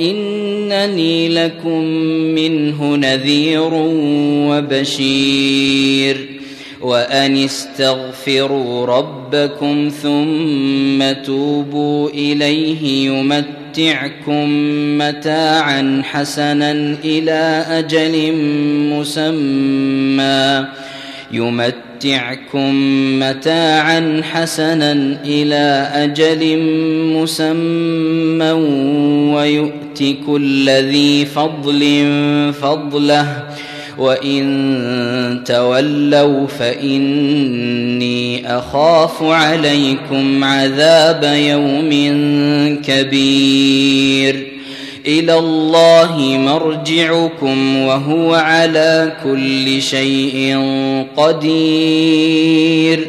انني لكم منه نذير وبشير. وأن استغفروا ربكم ثم توبوا إليه يمتعكم متاعا حسنا إلى أجل مسمى. يمتعكم متاعا حسنا إلى أجل مسمى. ويؤت كل ذي فضل فضله وإن تولوا فإني أخاف عليكم عذاب يوم كبير. إلى الله مرجعكم وهو على كل شيء قدير.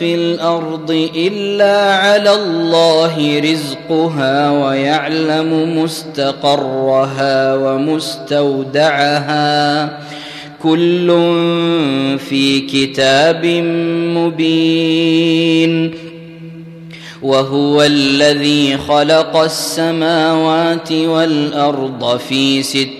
في الأرض إلا على الله رزقها ويعلم مستقرها ومستودعها. كل في كتاب مبين. وهو الذي خلق السماوات والأرض في سته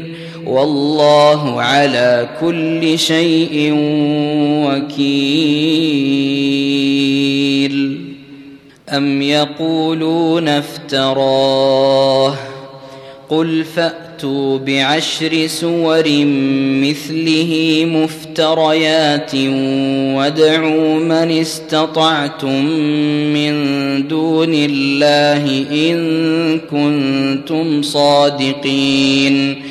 والله على كل شيء وكيل. أم يقولون افتراه؟ قل فأتوا بعشر سور مثله مفتريات وادعوا من استطعتم من دون الله إن كنتم صادقين.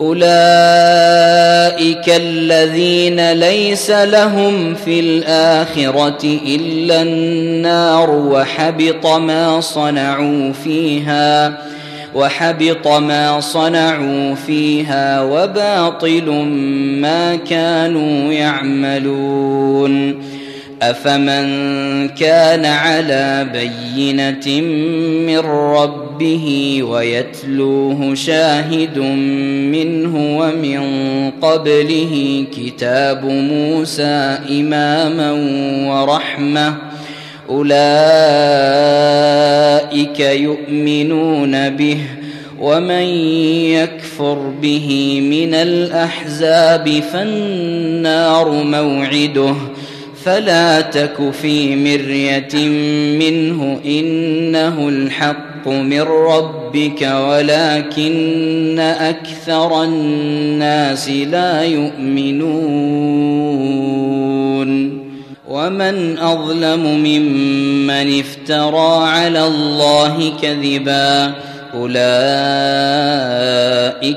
أولئك الذين ليس لهم في الآخرة إلا النار وحبط ما صنعوا فيها وحبط ما صنعوا فيها وباطل ما كانوا يعملون. أفمن كان على بينة من ربه ويتلوه شاهد منه ومن قبله كتاب موسى إماما ورحمة. أولئك يؤمنون به ومن يكفر به من الأحزاب فالنار موعده. فلا تك في مرية منه إنه الحق. من ربك ولكن أكثر الناس لا يؤمنون ومن أظلم ممن افترى على الله كذبا أولئك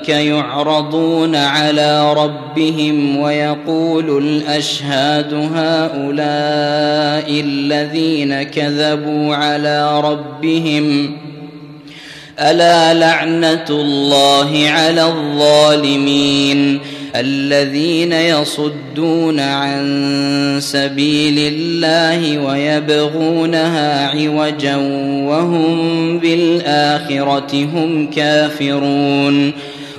يعرضون على ربهم ويقول الأشهاد هؤلاء الذين كذبوا على ربهم ألا لعنة الله على الظالمين الذين يصدون عن سبيل الله ويبغونها عوجا وهم بالآخرة هم كافرون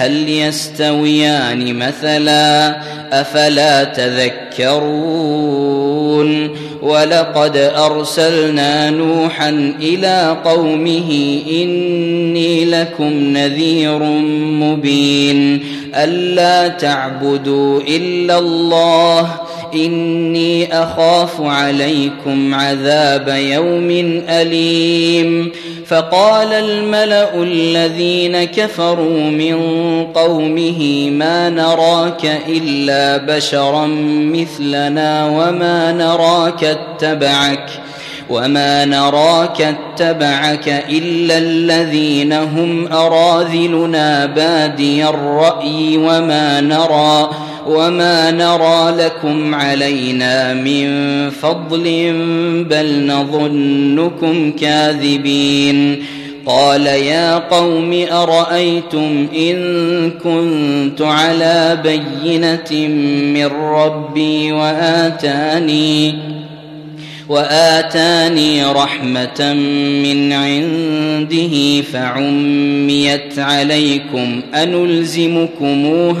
هل يستويان مثلا أفلا تذكرون ولقد أرسلنا نوحا إلى قومه إني لكم نذير مبين ألا تعبدوا إلا الله اني اخاف عليكم عذاب يوم اليم فقال الملا الذين كفروا من قومه ما نراك الا بشرا مثلنا وما نراك اتبعك وما نراك اتبعك الا الذين هم اراذلنا بادي الراي وما نرى وما نرى لكم علينا من فضل بل نظنكم كاذبين قال يا قوم ارايتم ان كنت على بينه من ربي واتاني واتاني رحمه من عنده فعميت عليكم انلزمكموها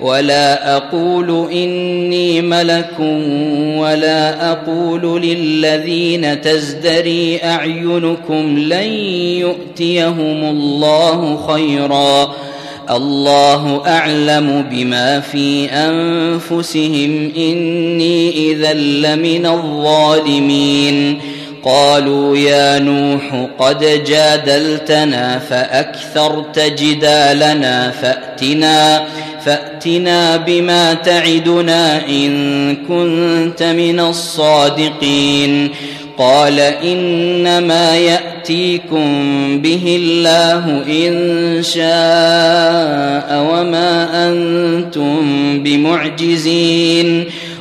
ولا أقول إني ملك ولا أقول للذين تزدري أعينكم لن يؤتيهم الله خيرا. الله أعلم بما في أنفسهم. إني إذا لمن الظالمين. قالوا يا نوح قد جادلتنا فأكثرت جدالنا فأتنا فأتنا بما تعدنا إن كنت من الصادقين. قال إنما يأتيكم به الله إن شاء وما أنتم بمعجزين.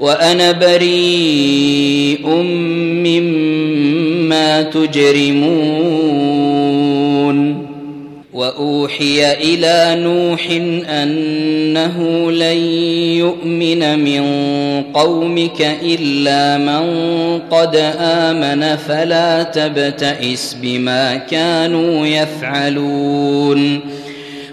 وأنا بريء مما تجرمون. وأوحي إلى نوح أنه لن يؤمن من قومك إلا من قد آمن فلا تبتئس بما كانوا يفعلون.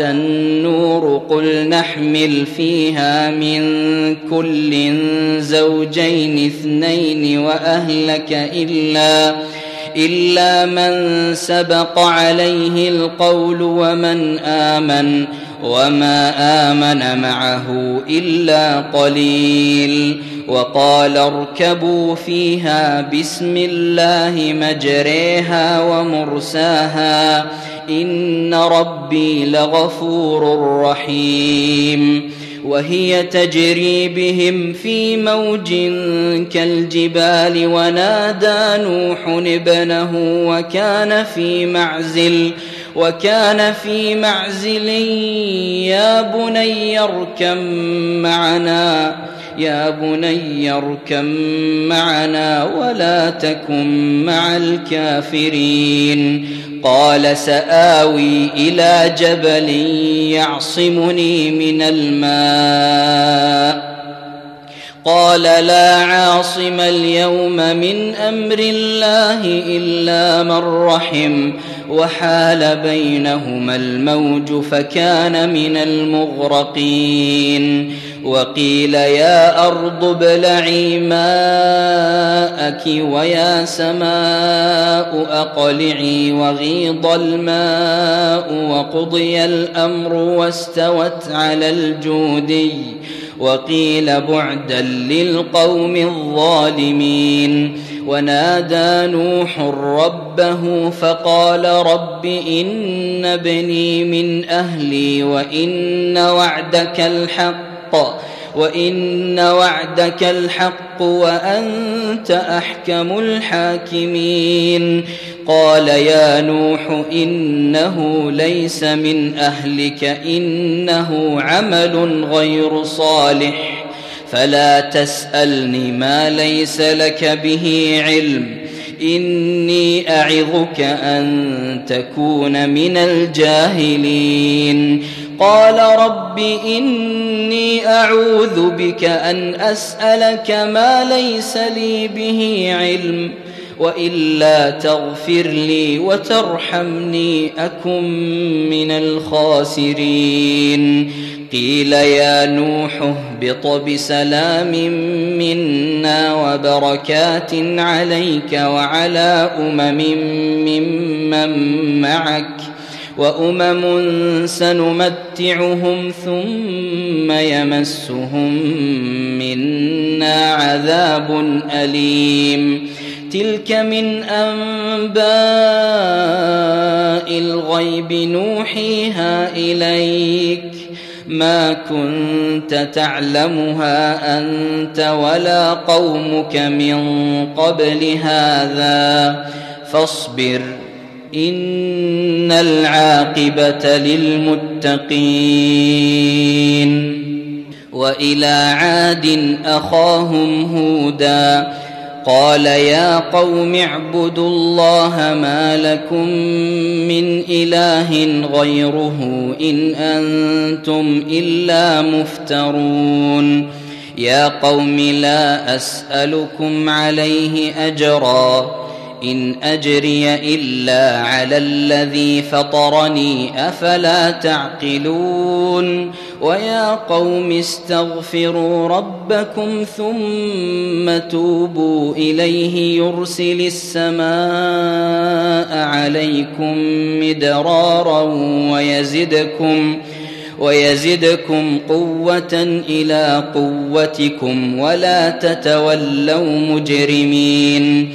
النور قل نحمل فيها من كل زوجين اثنين وأهلك إلا إلا من سبق عليه القول ومن آمن وما آمن معه إلا قليل. وقال اركبوا فيها بسم الله مجريها ومرساها. ان ربي لغفور رحيم وهي تجري بهم في موج كالجبال ونادى نوح ابنه وكان في معزل وكان في معزل يا بني اركم معنا يا بني اركم معنا ولا تكن مع الكافرين. قال سآوي إلى جبل يعصمني من الماء. قال لا عاصم اليوم من أمر الله إلا من رحم وحال بينهما الموج فكان من المغرقين. وقيل يا أرض ابلعي ماءك ويا سماء أقلعي وغيض الماء وقضي الأمر واستوت على الجودي وقيل بعدا للقوم الظالمين ونادى نوح ربه فقال رب إن ابني من أهلي وإن وعدك الحق وإن وعدك الحق وأنت أحكم الحاكمين. قال يا نوح إنه ليس من أهلك إنه عمل غير صالح. فلا تسألني ما ليس لك به علم إني أعظك أن تكون من الجاهلين. قال رب إني أعوذ بك أن أسألك ما ليس لي به علم وإلا تغفر لي وترحمني أكن من الخاسرين. قيل يا نوح اهبط بسلام منا وبركات عليك وعلى أمم ممن معك. وأمم سنمتعهم ثم يمسهم منا عذاب أليم. تلك من أنباء الغيب نوحيها إليك. ما كنت تعلمها أنت ولا قومك من قبل هذا. فاصبر. ان العاقبه للمتقين والى عاد اخاهم هودا قال يا قوم اعبدوا الله ما لكم من اله غيره ان أنتم الا مفترون يا قوم لا اسالكم عليه اجرا إن أجري إلا على الذي فطرني أفلا تعقلون ويا قوم استغفروا ربكم ثم توبوا إليه يرسل السماء عليكم مدرارا ويزدكم ويزدكم قوة إلى قوتكم ولا تتولوا مجرمين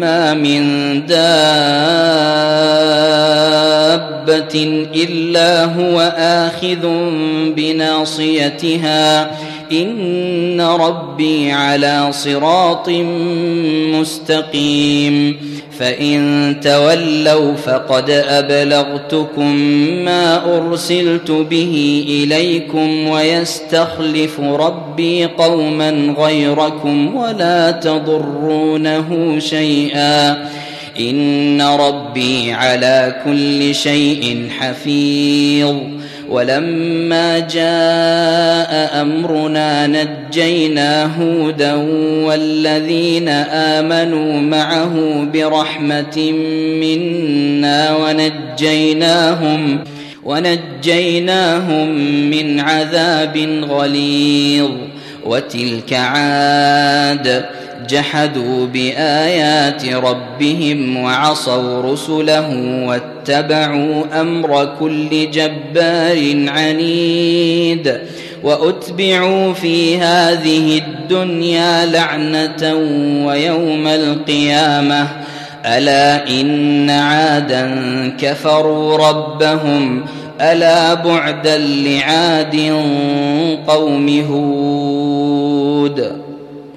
ما من دابة إلا هو آخذ بناصيتها. ان ربي على صراط مستقيم فان تولوا فقد ابلغتكم ما ارسلت به اليكم ويستخلف ربي قوما غيركم ولا تضرونه شيئا ان ربي على كل شيء حفيظ ولما جاء أمرنا نجينا هودا والذين آمنوا معه برحمة منا ونجيناهم ونجيناهم من عذاب غليظ. وتلك عاد جحدوا بآيات ربهم وعصوا رسله واتبعوا أمر كل جبار عنيد وأتبعوا في هذه الدنيا لعنة ويوم القيامة. ألا إن عادا كفروا ربهم. ألا بعدا لعاد قوم هود.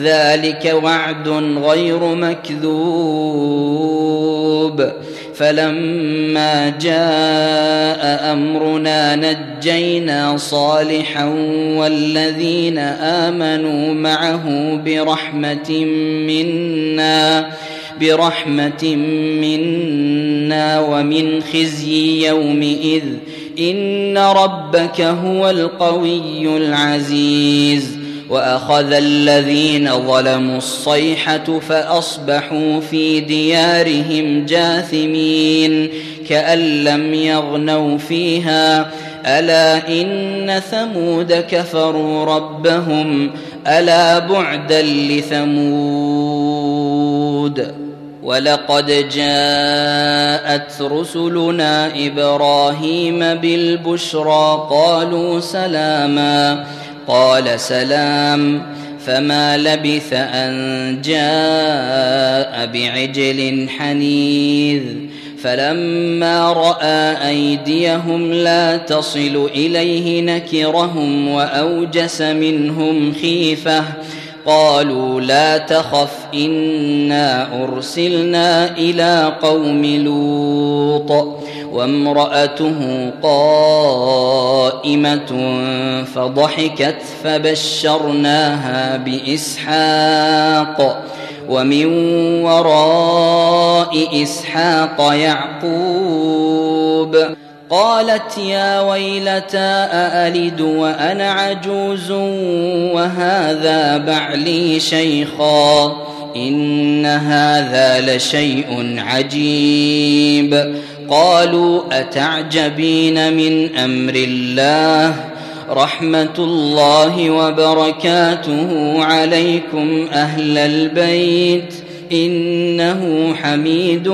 ذلك وعد غير مكذوب. فلما جاء أمرنا نجينا صالحا والذين آمنوا معه برحمة منا برحمة منا ومن خزي يومئذ. إن ربك هو القوي العزيز. وأخذ الذين ظلموا الصيحة فأصبحوا في ديارهم جاثمين كأن لم يغنوا فيها. ألا إن ثمود كفروا ربهم. ألا بعدا لثمود. ولقد جاءت رسلنا إبراهيم بالبشرى. قالوا سلاما. قال سلام فما لبث أن جاء بعجل حنيذ فلما رأى أيديهم لا تصل إليه نكرهم وأوجس منهم خيفة قالوا لا تخف إنا أرسلنا إلى قوم لوط وامرأته قائمة فضحكت فبشرناها بإسحاق ومن وراء إسحاق يعقوب قالت يا ويلتى أألد وأنا عجوز وهذا بعلي شيخا إن هذا لشيء عجيب قالوا أتعجبين من أمر الله رحمة الله وبركاته عليكم أهل البيت إنه حميد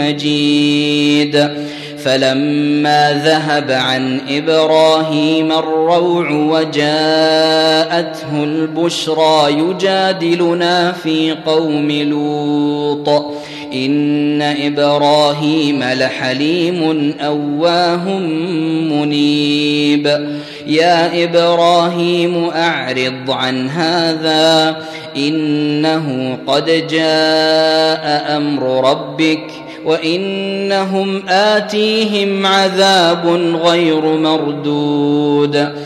مجيد فلما ذهب عن إبراهيم الروع وجاءته البشرى يجادلنا في قوم لوط ان إبراهيم لحليم اواه منيب. يا إبراهيم اعرض عن هذا انه قد جاء أمر ربك وانهم اتيهم عذاب غير مردود.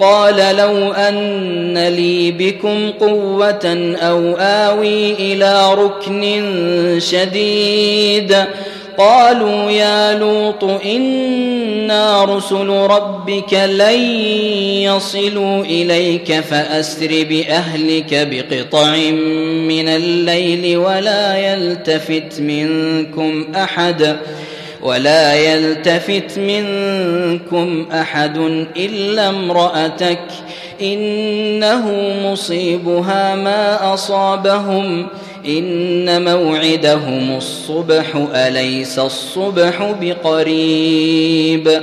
قال لو أن لي بكم قوة أو آوي إلى ركن شديد. قالوا يا لوط إنا رسل ربك لن يصلوا إليك فأسر بأهلك بقطع من الليل ولا يلتفت منكم أحد. ولا يلتفت منكم أحد إلا امرأتك إنه مصيبها ما أصابهم إن موعدهم الصبح أليس الصبح بقريب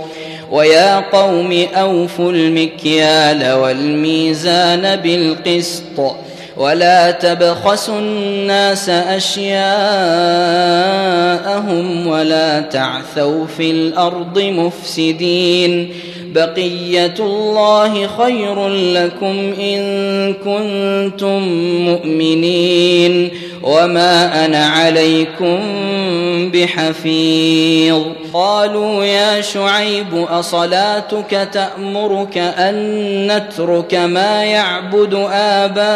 ويا قوم أوفوا المكيال والميزان بالقسط ولا تبخسوا الناس أشياءهم ولا تعثوا في الأرض مفسدين بقية الله خير لكم إن كنتم مؤمنين وما أنا عليكم بحفيظ. قالوا يا شعيب أصلاتك تأمرك أن نترك ما يعبد آباؤنا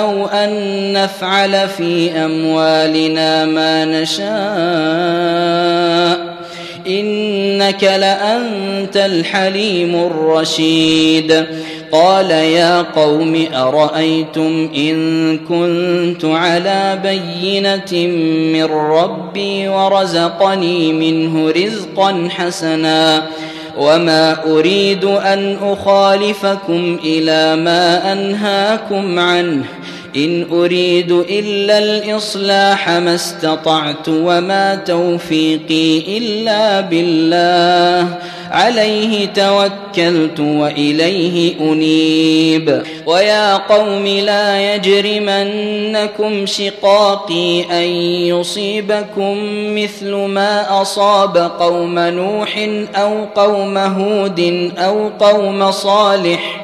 أو أن نفعل في أموالنا ما نشاء إنك لأنت الحليم الرشيد. قال يا قوم أرأيتم إن كنت على بينة من ربي ورزقني منه رزقا حسنا وما أريد أن أخالفكم إلى ما أنهاكم عنه. إن أريد إلا الإصلاح ما استطعت وما توفيقي إلا بالله. عليه توكلت وإليه أنيب. ويا قوم لا يجرمنكم شقاقي أن يصيبكم مثل ما أصاب قوم نوح أو قوم هود أو قوم صالح.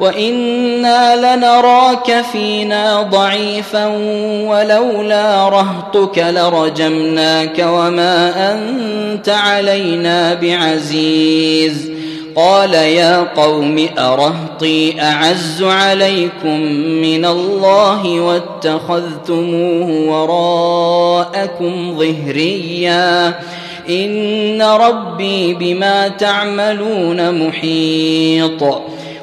وأنا لنراك فينا ضعيفا ولولا رهطك لرجمناك وما انت علينا بعزيز قال يا قوم ارهطي اعز عليكم من الله واتخذتموه وراءكم ظهريا ان ربي بما تعملون محيط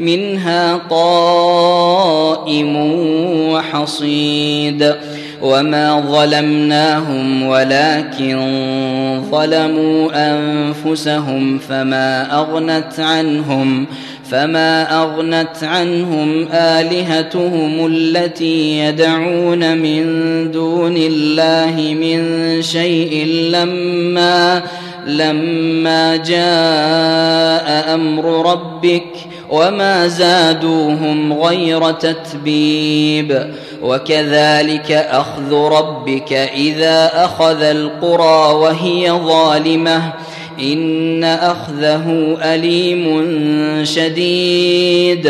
منها قائم وحصيد. وما ظلمناهم ولكن ظلموا أنفسهم فما أغنت عنهم فما أغنت عنهم آلهتهم التي يدعون من دون الله من شيء لما لما جاء أمر ربك وما زادوهم غير تتبيب وكذلك اخذ ربك اذا اخذ القرى وهي ظالمه ان اخذه اليم شديد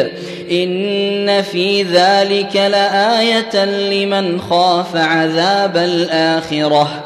ان في ذلك لايه لمن خاف عذاب الاخره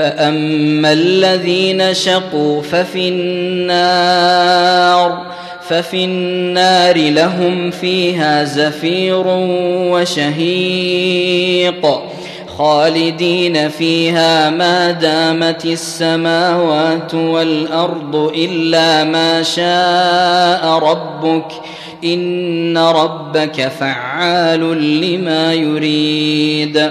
فاما الذين شقوا ففي النار ففي النار لهم فيها زفير وشهيق خالدين فيها ما دامت السماوات والارض الا ما شاء ربك ان ربك فعال لما يريد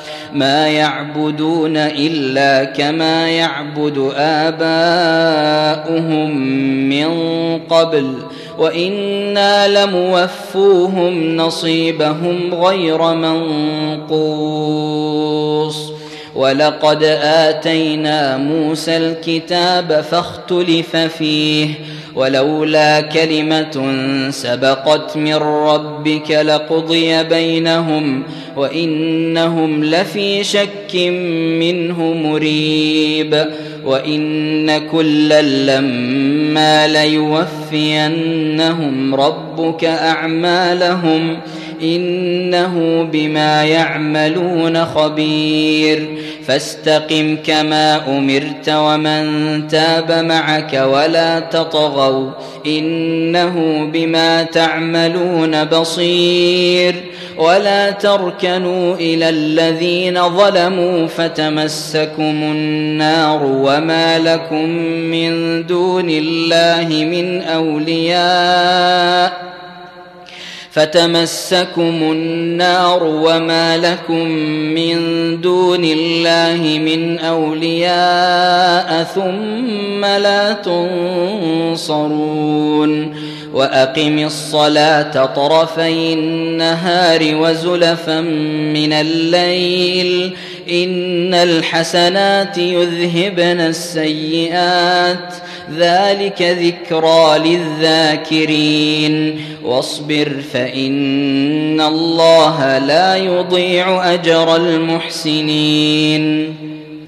ما يعبدون إلا كما يعبد آباؤهم من قبل وإنا لموفوهم نصيبهم غير منقوص. ولقد آتينا موسى الكتاب فاختلف فيه ولولا كلمة سبقت من ربك لقضي بينهم وإنهم لفي شك منه مريب وإن كلا لما ليوفينهم ربك أعمالهم إنه بما يعملون خبير. فاستقم كما أمرت ومن تاب معك ولا تطغوا. إنه بما تعملون بصير. ولا تركنوا إلى الذين ظلموا فتمسكم النار وما لكم من دون الله من أولياء. فتمسكم النار وما لكم من دون الله من اولياء ثم لا تنصرون واقم الصلاه طرفي النهار وزلفا من الليل إن الحسنات يذهبن السيئات. ذلك ذكرى للذاكرين. واصبر فإن الله لا يضيع أجر المحسنين.